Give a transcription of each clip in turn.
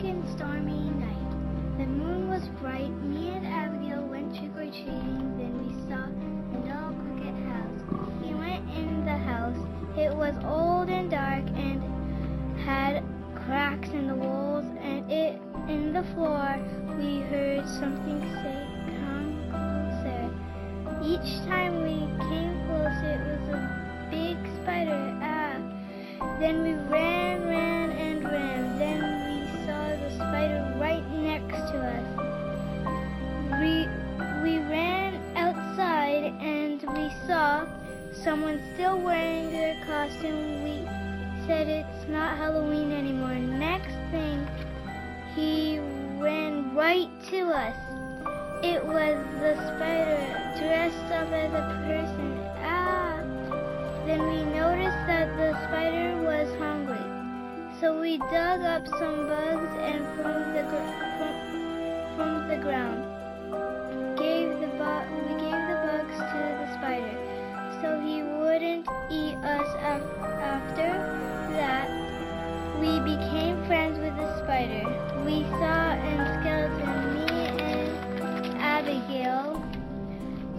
dark and stormy night. The moon was bright. Me and Abigail went trick or treating. Then we saw a Noah Cricket house. We went in the house. It was old and dark and had cracks in the walls and it in the floor. We heard something say, "Come closer." Each time we came closer, it was a big spider. Ah! Then we ran, ran, someone still wearing their costume. We said it's not Halloween anymore. Next thing, he ran right to us. It was the spider dressed up as a person. Ah! Then we noticed that the spider was hungry. So we dug up some bugs and from the we became friends with the spider. We saw and skeleton me and abigail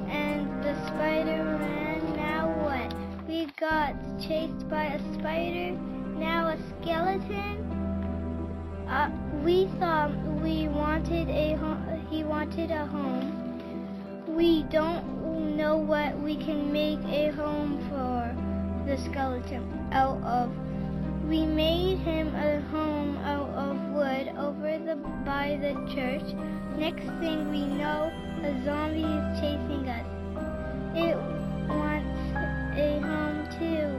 and the spider ran now what? We got chased by a spider now a skeleton? Uh, we thought we wanted a home he wanted a home. We don't know what we can make a home for the skeleton out of. We made him a home out of wood over the by the church. Next thing we know, a zombie is chasing us. It wants a home too.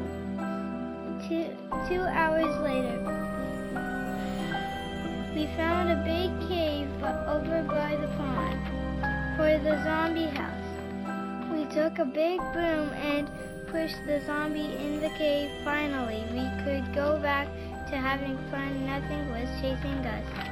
Two, two hours later, we found a big cave over by the pond for the zombie took a big boom and pushed the zombie in the cave. Finally, we could go back to having fun. Nothing was chasing us.